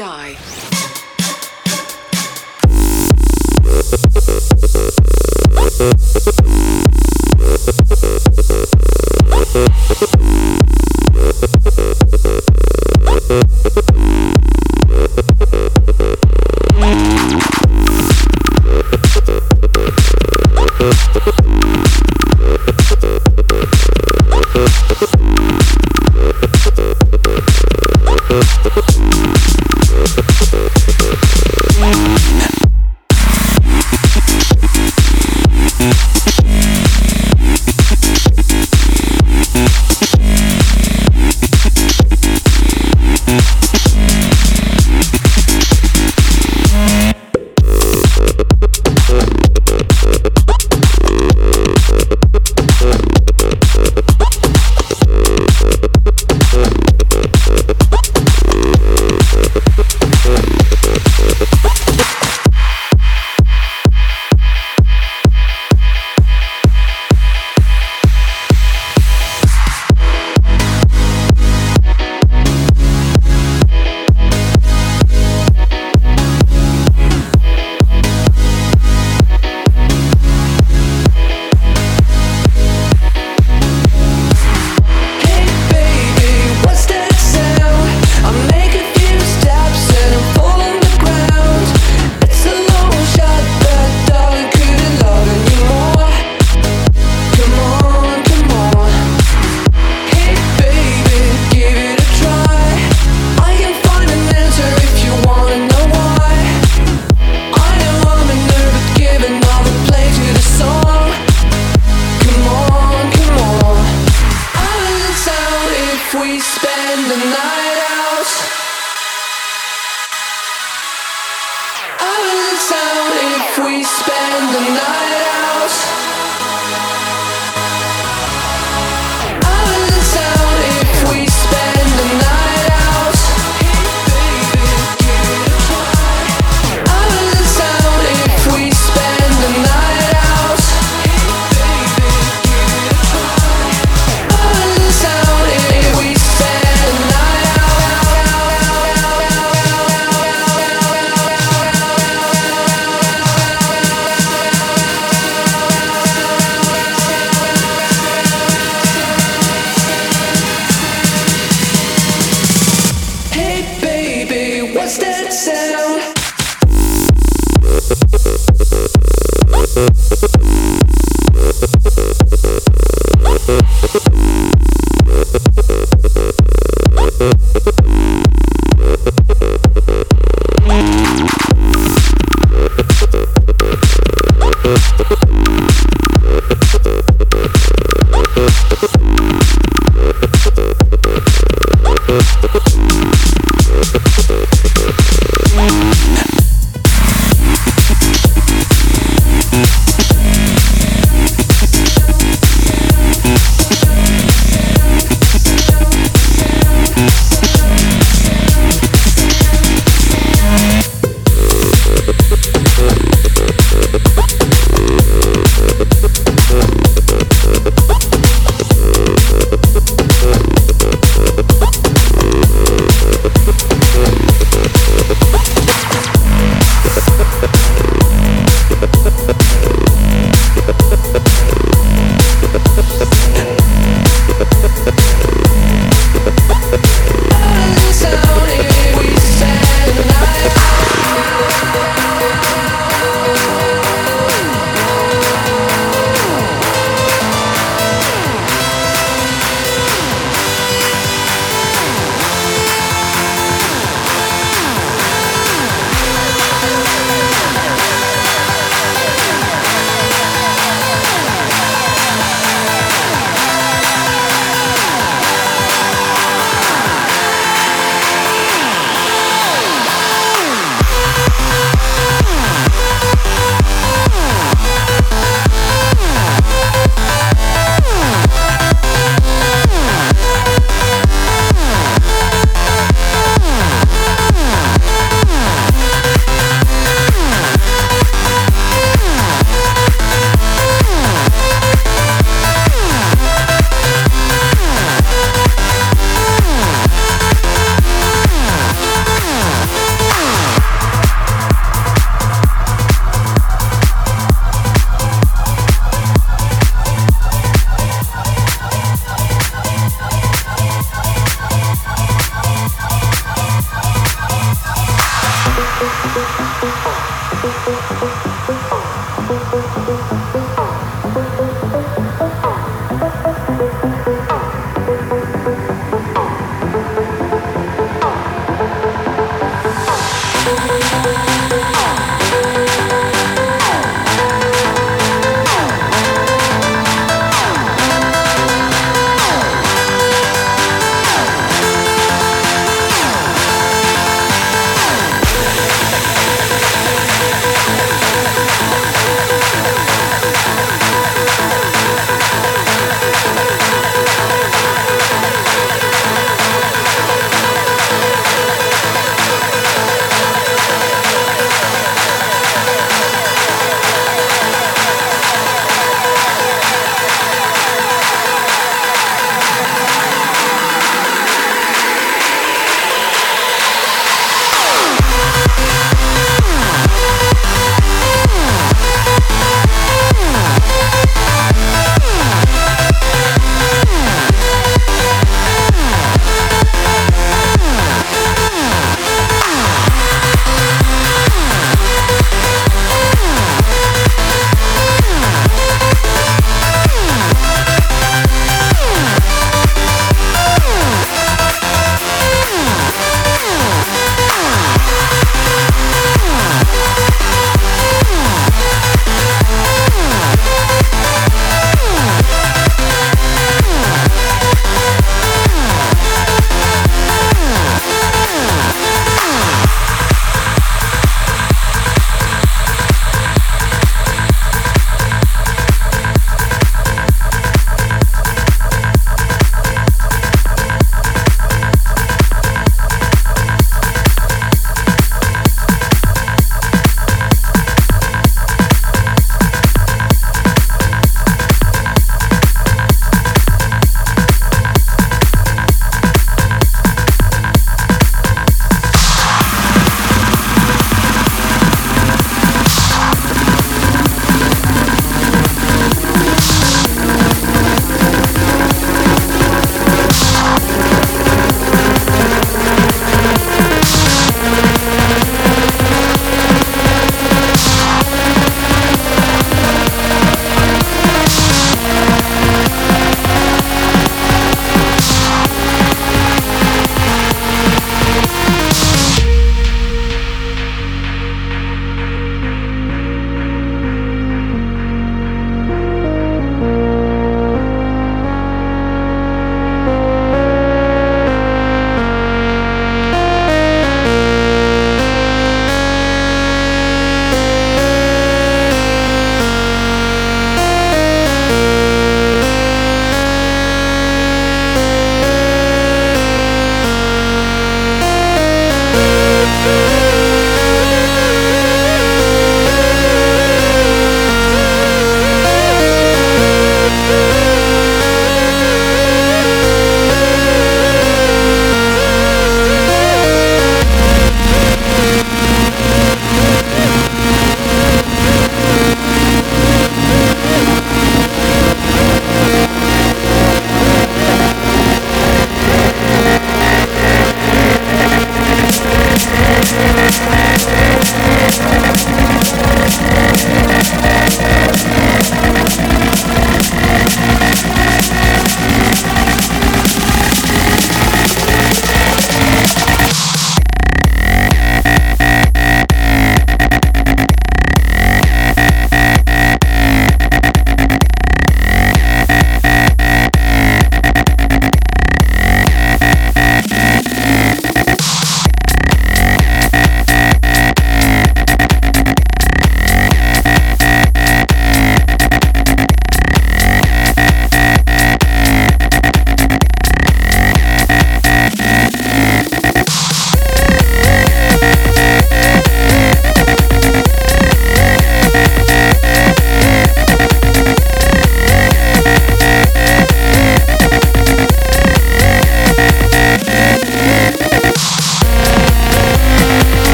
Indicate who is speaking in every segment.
Speaker 1: die.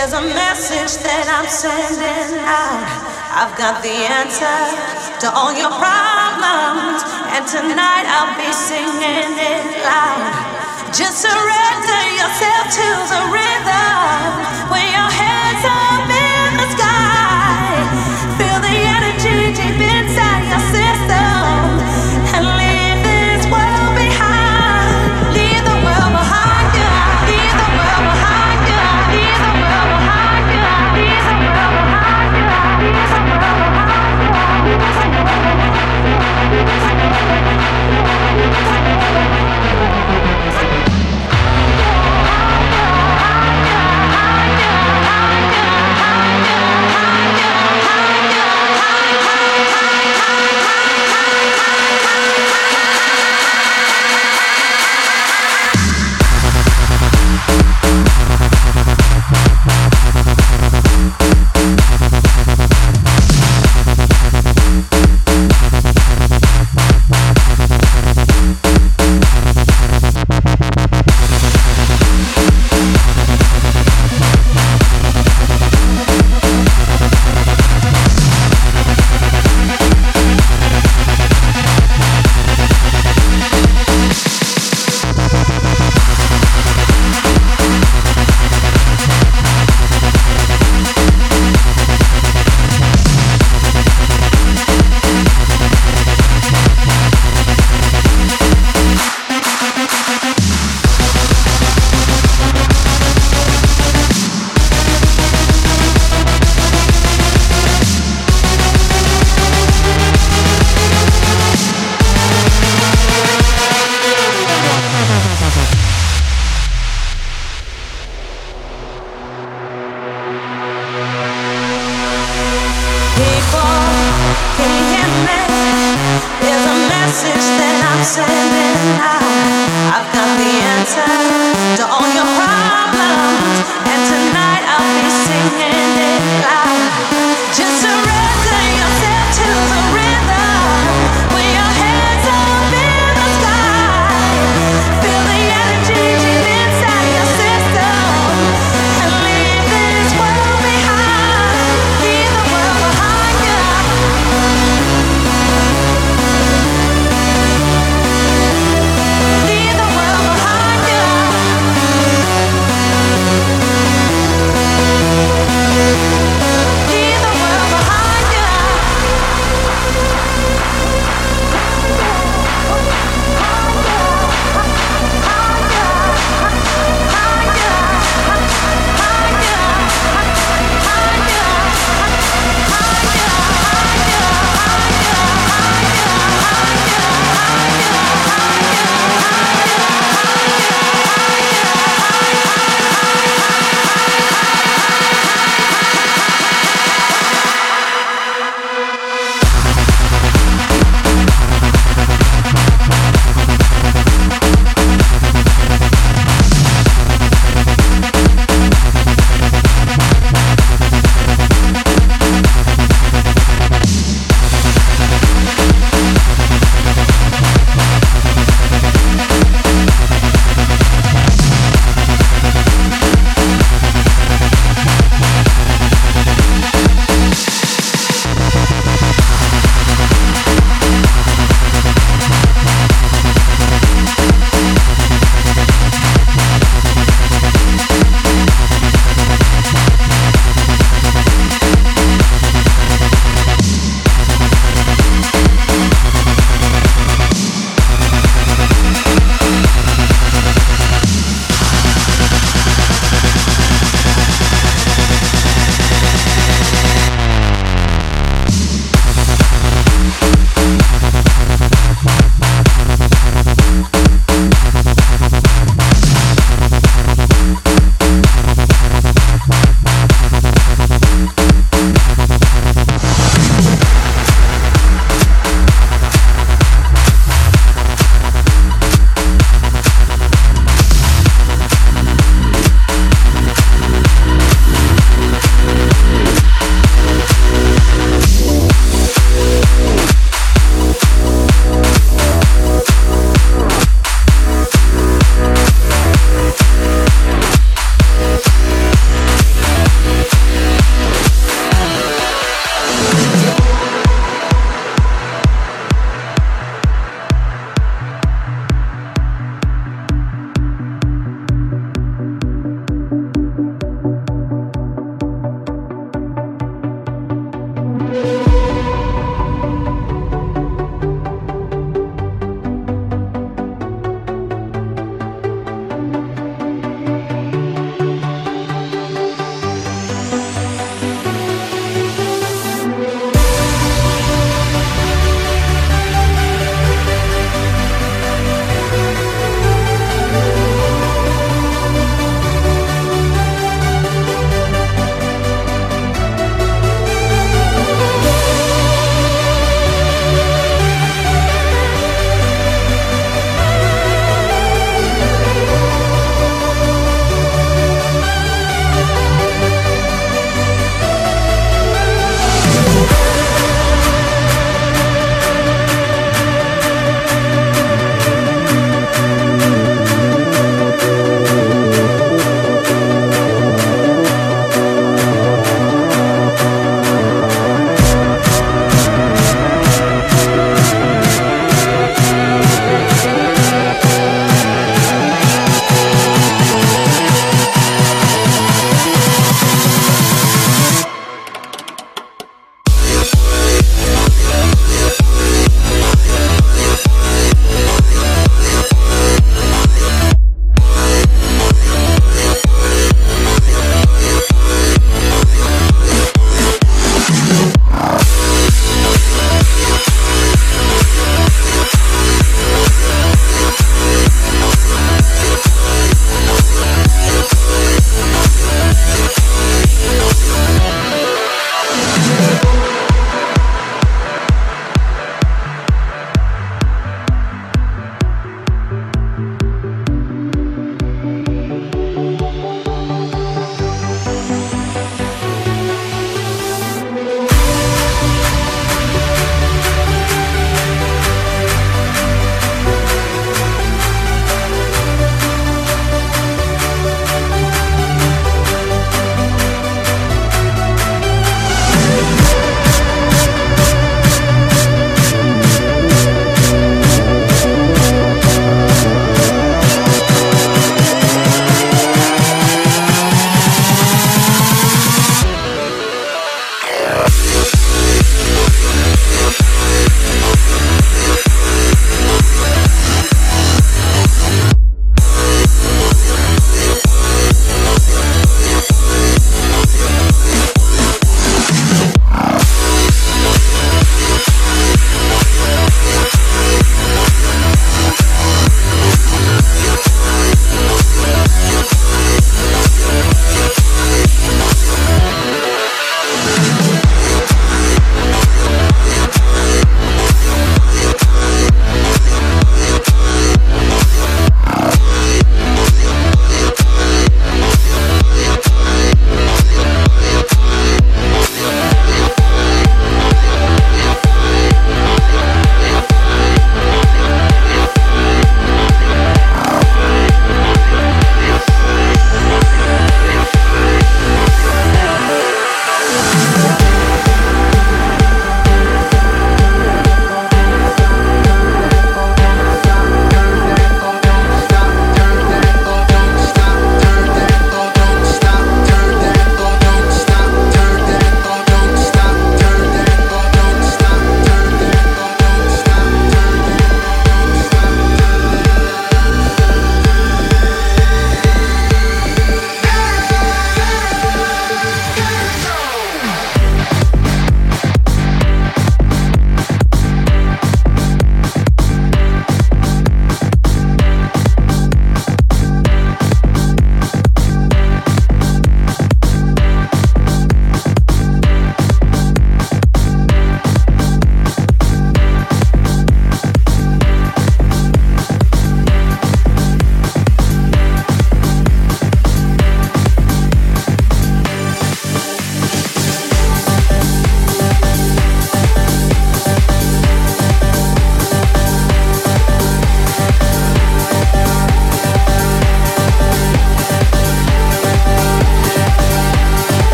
Speaker 2: There's a message that I'm sending out. I've got the answer to all your problems, and tonight I'll be singing it loud. Just surrender yourself to the rhythm.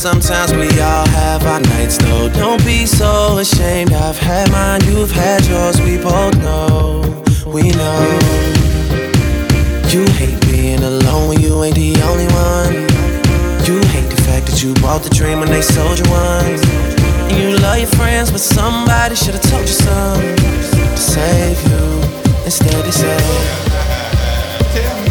Speaker 3: Sometimes we all have our nights though. Don't be so ashamed. I've had mine, you've had yours. We both know, we know. You hate being alone when you ain't the only one. You hate the fact that you bought the dream when they sold you one. And you love your friends, but somebody should've told you something to save you. Instead, they say.
Speaker 4: Diplo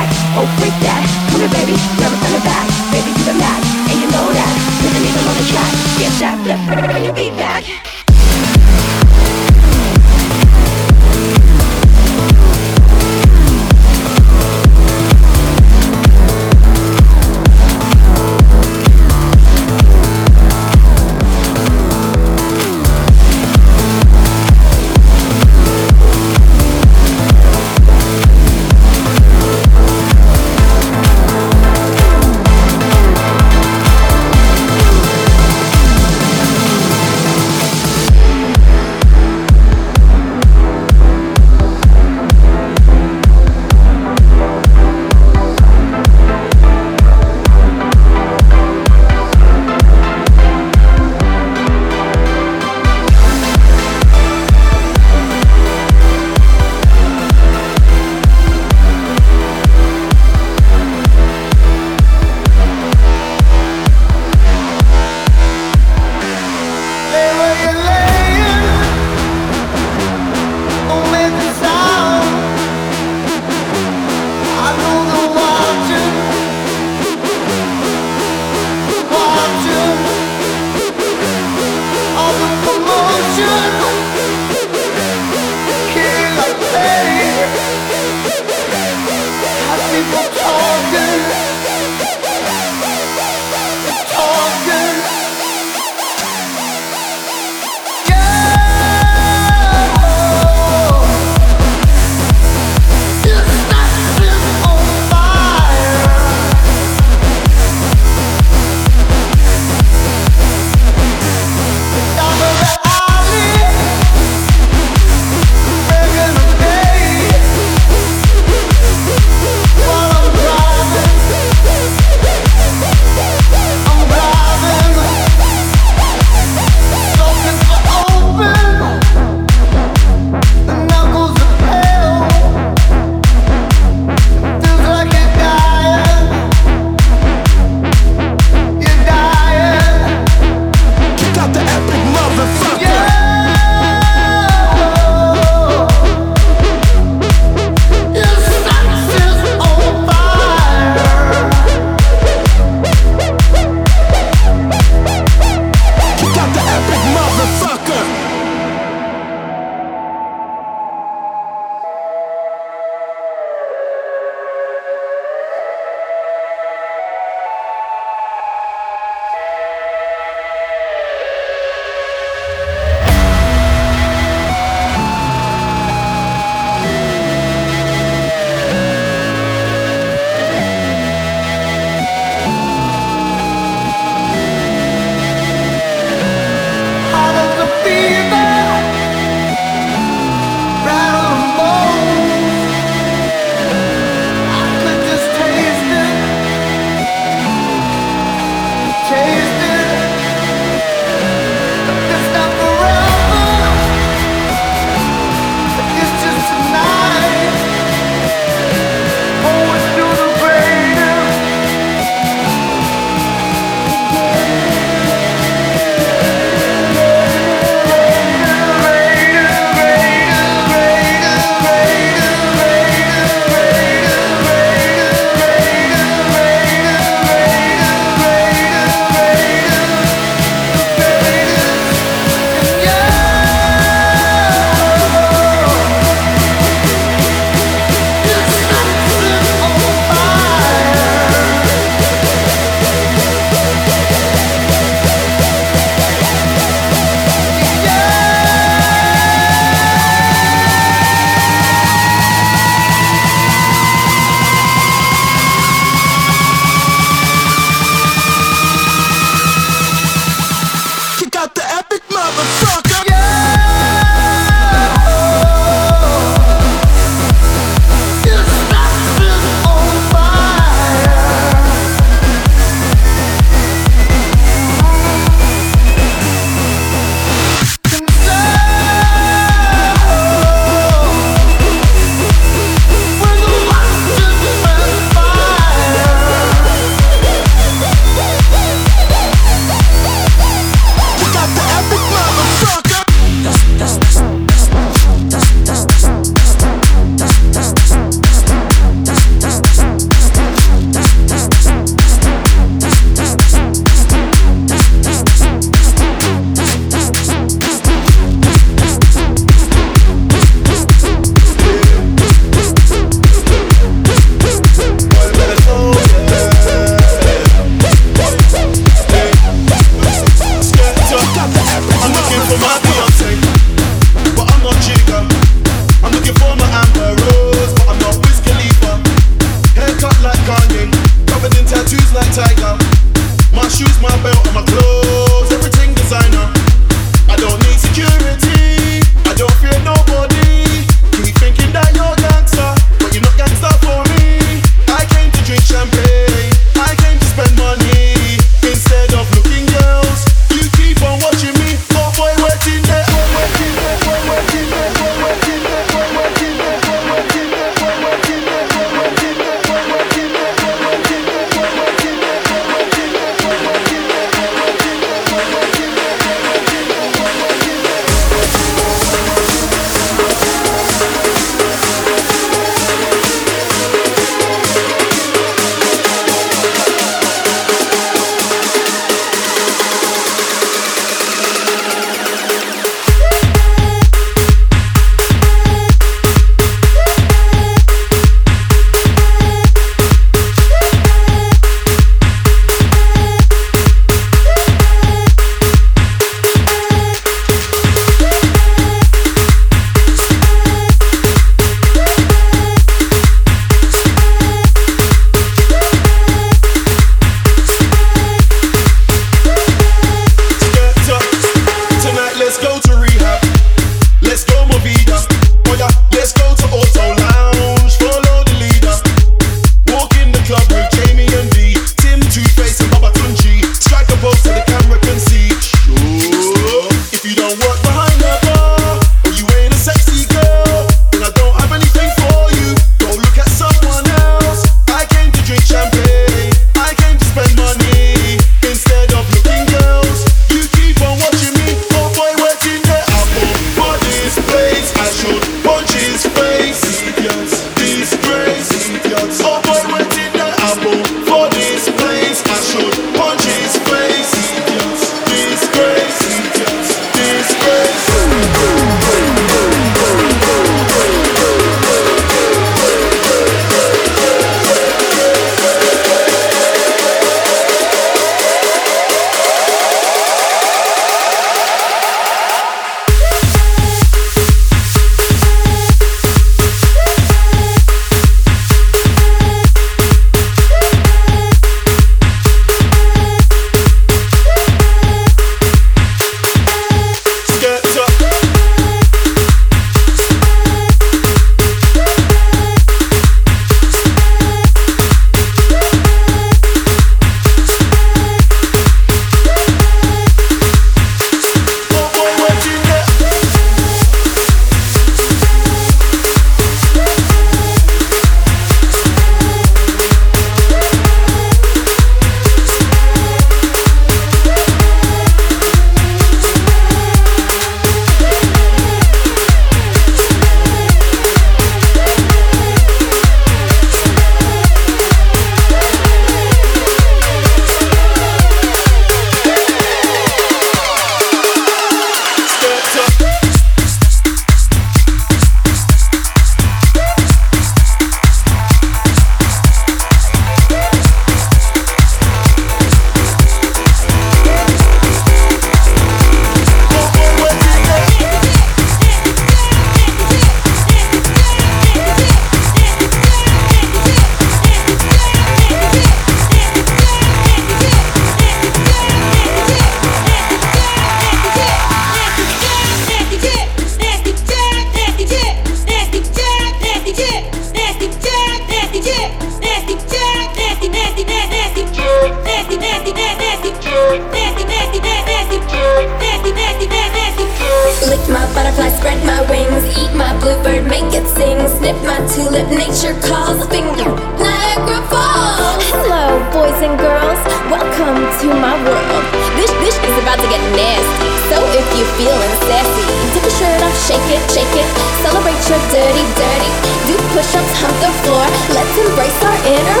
Speaker 4: feeling sassy. Take your
Speaker 5: shirt off, shake it, shake it.
Speaker 6: Celebrate your
Speaker 2: dirty, dirty. Do push ups, hump the floor. Let's embrace our inner.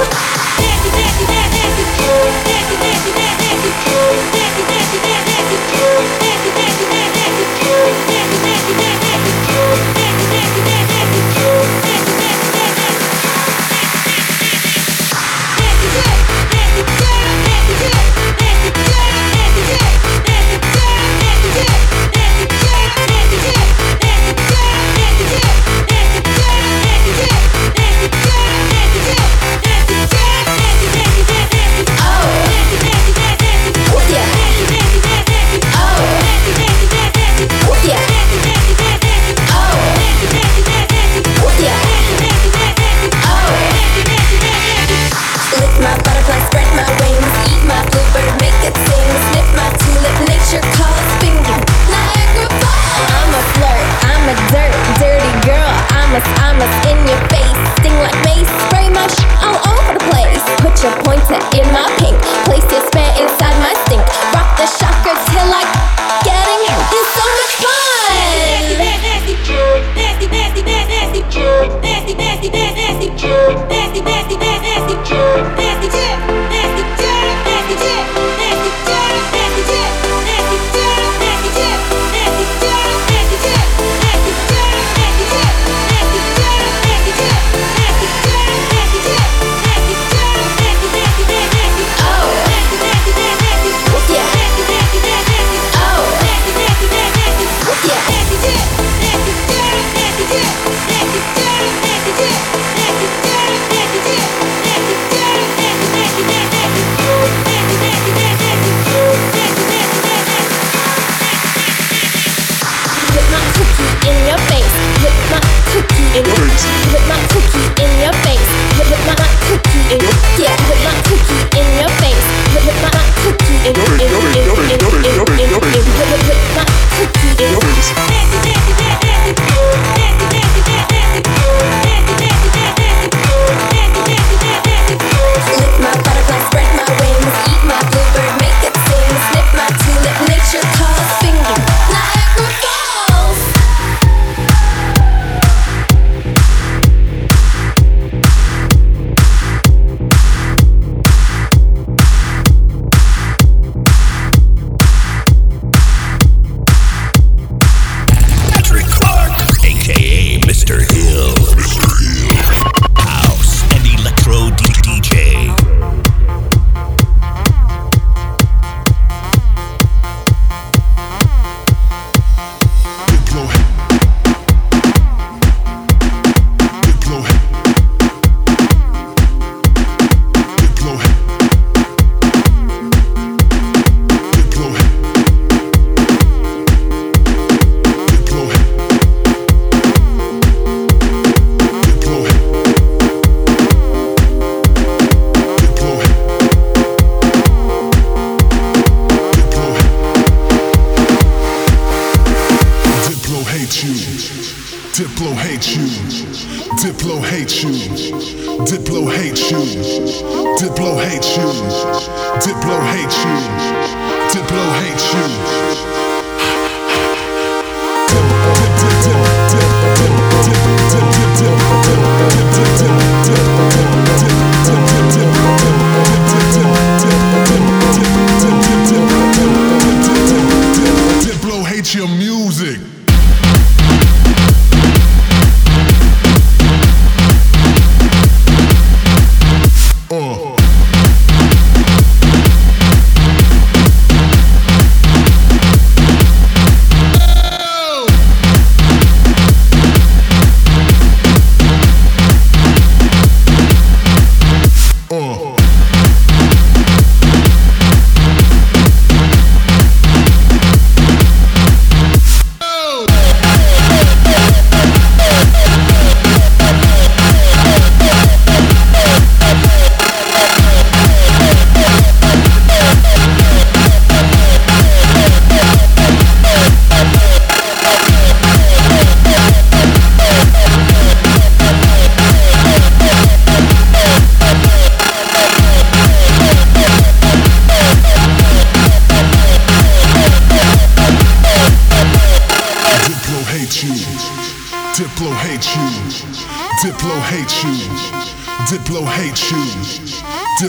Speaker 2: Nasty, nasty, nasty, nasty, nasty, nasty, nasty, nasty, nasty, nasty, nasty, nasty, nasty, nasty, nasty, nasty, nasty, nasty, nasty, nasty,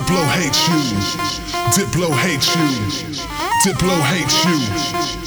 Speaker 2: Diplo hates you. Diplo hates you. Diplo hates you.